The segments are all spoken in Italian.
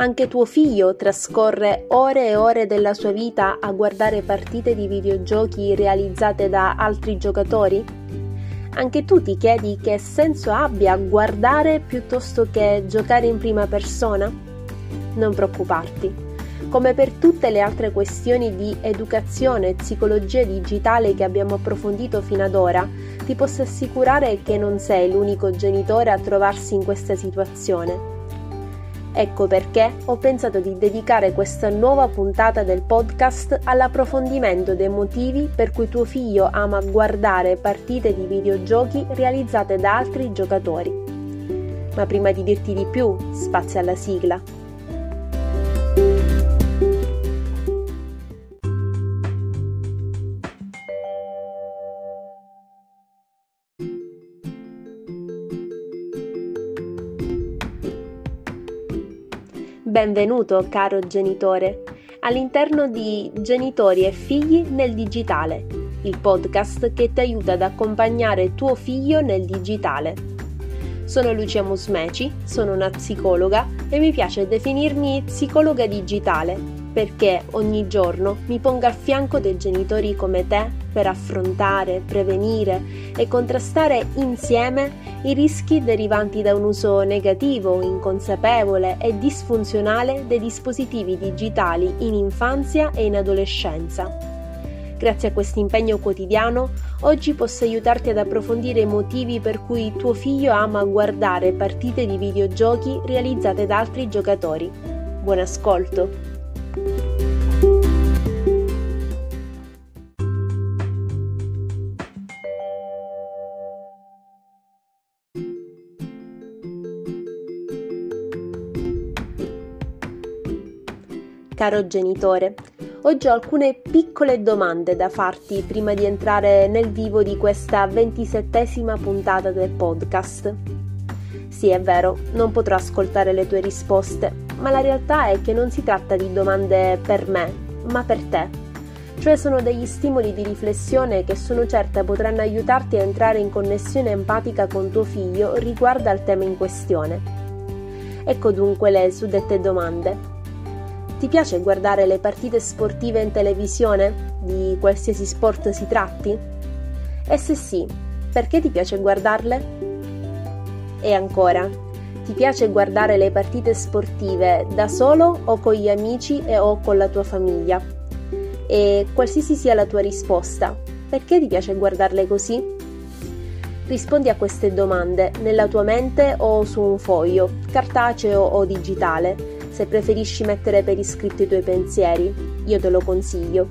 Anche tuo figlio trascorre ore e ore della sua vita a guardare partite di videogiochi realizzate da altri giocatori? Anche tu ti chiedi che senso abbia guardare piuttosto che giocare in prima persona? Non preoccuparti. Come per tutte le altre questioni di educazione e psicologia digitale che abbiamo approfondito fino ad ora, ti posso assicurare che non sei l'unico genitore a trovarsi in questa situazione. Ecco perché ho pensato di dedicare questa nuova puntata del podcast all'approfondimento dei motivi per cui tuo figlio ama guardare partite di videogiochi realizzate da altri giocatori. Ma prima di dirti di più, spazio alla sigla. Benvenuto, caro genitore, all'interno di Genitori e figli nel digitale, il podcast che ti aiuta ad accompagnare tuo figlio nel digitale. Sono Lucia Musmeci, sono una psicologa e mi piace definirmi psicologa digitale perché ogni giorno mi pongo a fianco dei genitori come te per affrontare, prevenire e contrastare insieme i rischi derivanti da un uso negativo, inconsapevole e disfunzionale dei dispositivi digitali in infanzia e in adolescenza. Grazie a questo impegno quotidiano, oggi posso aiutarti ad approfondire i motivi per cui tuo figlio ama guardare partite di videogiochi realizzate da altri giocatori. Buon ascolto! Caro genitore, oggi ho alcune piccole domande da farti prima di entrare nel vivo di questa ventisettesima puntata del podcast. Sì, è vero, non potrò ascoltare le tue risposte, ma la realtà è che non si tratta di domande per me, ma per te. Cioè sono degli stimoli di riflessione che sono certa potranno aiutarti a entrare in connessione empatica con tuo figlio riguardo al tema in questione. Ecco dunque le suddette domande. Ti piace guardare le partite sportive in televisione, di qualsiasi sport si tratti? E se sì, perché ti piace guardarle? E ancora, ti piace guardare le partite sportive da solo o con gli amici e o con la tua famiglia? E qualsiasi sia la tua risposta, perché ti piace guardarle così? Rispondi a queste domande nella tua mente o su un foglio, cartaceo o digitale se preferisci mettere per iscritto i tuoi pensieri, io te lo consiglio.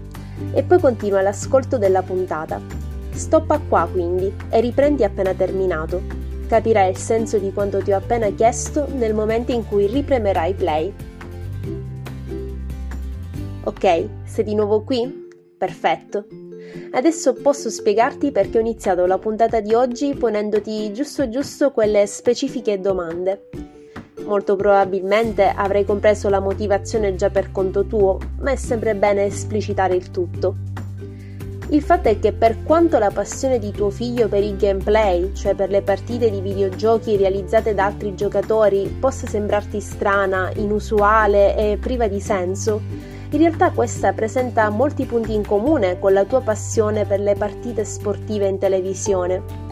E poi continua l'ascolto della puntata. Stoppa qua quindi e riprendi appena terminato. Capirai il senso di quanto ti ho appena chiesto nel momento in cui ripremerai play. Ok, sei di nuovo qui? Perfetto. Adesso posso spiegarti perché ho iniziato la puntata di oggi ponendoti giusto giusto quelle specifiche domande. Molto probabilmente avrai compreso la motivazione già per conto tuo, ma è sempre bene esplicitare il tutto. Il fatto è che per quanto la passione di tuo figlio per il gameplay, cioè per le partite di videogiochi realizzate da altri giocatori, possa sembrarti strana, inusuale e priva di senso, in realtà questa presenta molti punti in comune con la tua passione per le partite sportive in televisione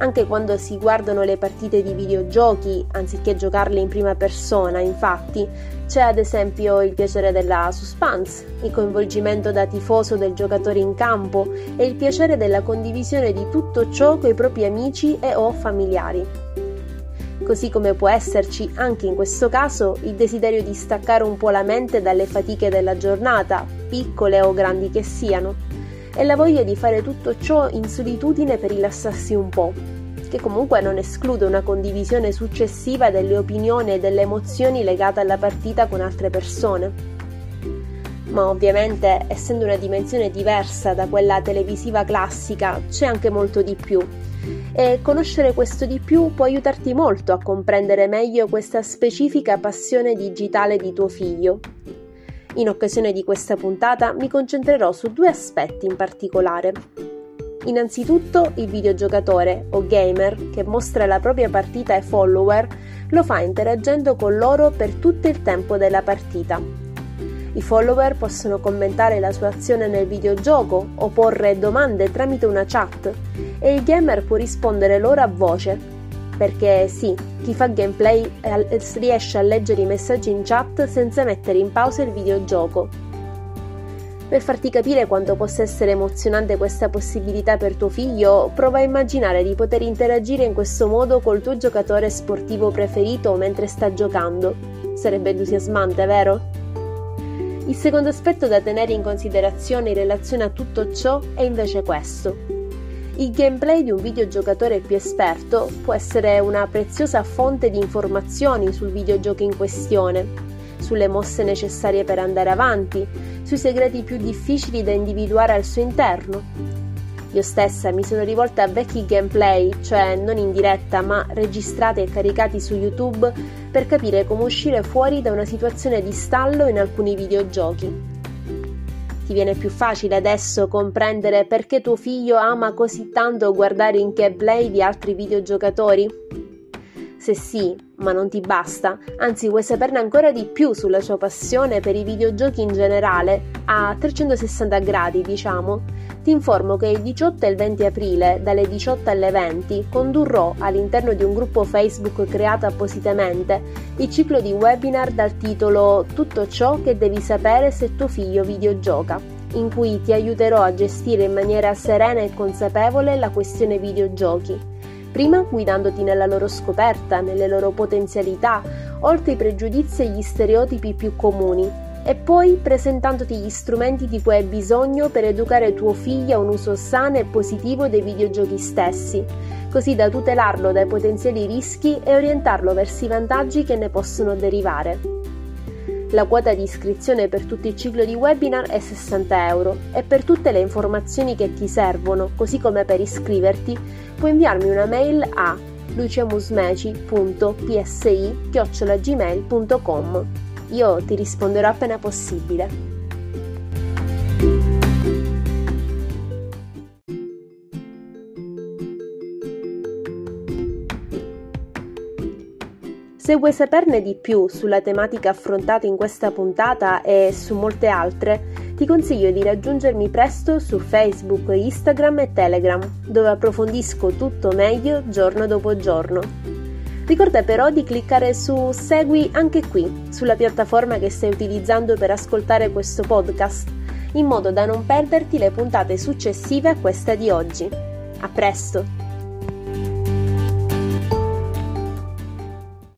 anche quando si guardano le partite di videogiochi anziché giocarle in prima persona, infatti, c'è ad esempio il piacere della suspense, il coinvolgimento da tifoso del giocatore in campo e il piacere della condivisione di tutto ciò con i propri amici e o familiari. Così come può esserci anche in questo caso il desiderio di staccare un po' la mente dalle fatiche della giornata, piccole o grandi che siano e la voglia di fare tutto ciò in solitudine per rilassarsi un po', che comunque non esclude una condivisione successiva delle opinioni e delle emozioni legate alla partita con altre persone. Ma ovviamente, essendo una dimensione diversa da quella televisiva classica, c'è anche molto di più. E conoscere questo di più può aiutarti molto a comprendere meglio questa specifica passione digitale di tuo figlio, in occasione di questa puntata mi concentrerò su due aspetti in particolare. Innanzitutto il videogiocatore o gamer che mostra la propria partita ai follower lo fa interagendo con loro per tutto il tempo della partita. I follower possono commentare la sua azione nel videogioco o porre domande tramite una chat e il gamer può rispondere loro a voce. Perché sì, chi fa gameplay eh, riesce a leggere i messaggi in chat senza mettere in pausa il videogioco. Per farti capire quanto possa essere emozionante questa possibilità per tuo figlio, prova a immaginare di poter interagire in questo modo col tuo giocatore sportivo preferito mentre sta giocando. Sarebbe entusiasmante, vero? Il secondo aspetto da tenere in considerazione in relazione a tutto ciò è invece questo. Il gameplay di un videogiocatore più esperto può essere una preziosa fonte di informazioni sul videogioco in questione, sulle mosse necessarie per andare avanti, sui segreti più difficili da individuare al suo interno, io stessa mi sono rivolta a vecchi gameplay, cioè non in diretta, ma registrati e caricati su YouTube per capire come uscire fuori da una situazione di stallo in alcuni videogiochi. Ti viene più facile adesso comprendere perché tuo figlio ama così tanto guardare in gameplay di altri videogiocatori? Se sì, ma non ti basta, anzi vuoi saperne ancora di più sulla sua passione per i videogiochi in generale, a 360 gradi diciamo, ti informo che il 18 e il 20 aprile, dalle 18 alle 20, condurrò all'interno di un gruppo Facebook creato appositamente il ciclo di webinar dal titolo Tutto ciò che devi sapere se tuo figlio videogioca, in cui ti aiuterò a gestire in maniera serena e consapevole la questione videogiochi. Prima guidandoti nella loro scoperta, nelle loro potenzialità, oltre i pregiudizi e gli stereotipi più comuni, e poi presentandoti gli strumenti di cui hai bisogno per educare tuo figlio a un uso sano e positivo dei videogiochi stessi, così da tutelarlo dai potenziali rischi e orientarlo verso i vantaggi che ne possono derivare. La quota di iscrizione per tutto il ciclo di webinar è 60 euro e per tutte le informazioni che ti servono, così come per iscriverti, puoi inviarmi una mail a luciamusmeci.psi.gmail.com io ti risponderò appena possibile. Se vuoi saperne di più sulla tematica affrontata in questa puntata e su molte altre, ti consiglio di raggiungermi presto su Facebook, Instagram e Telegram, dove approfondisco tutto meglio giorno dopo giorno. Ricorda però di cliccare su Segui anche qui, sulla piattaforma che stai utilizzando per ascoltare questo podcast, in modo da non perderti le puntate successive a questa di oggi. A presto!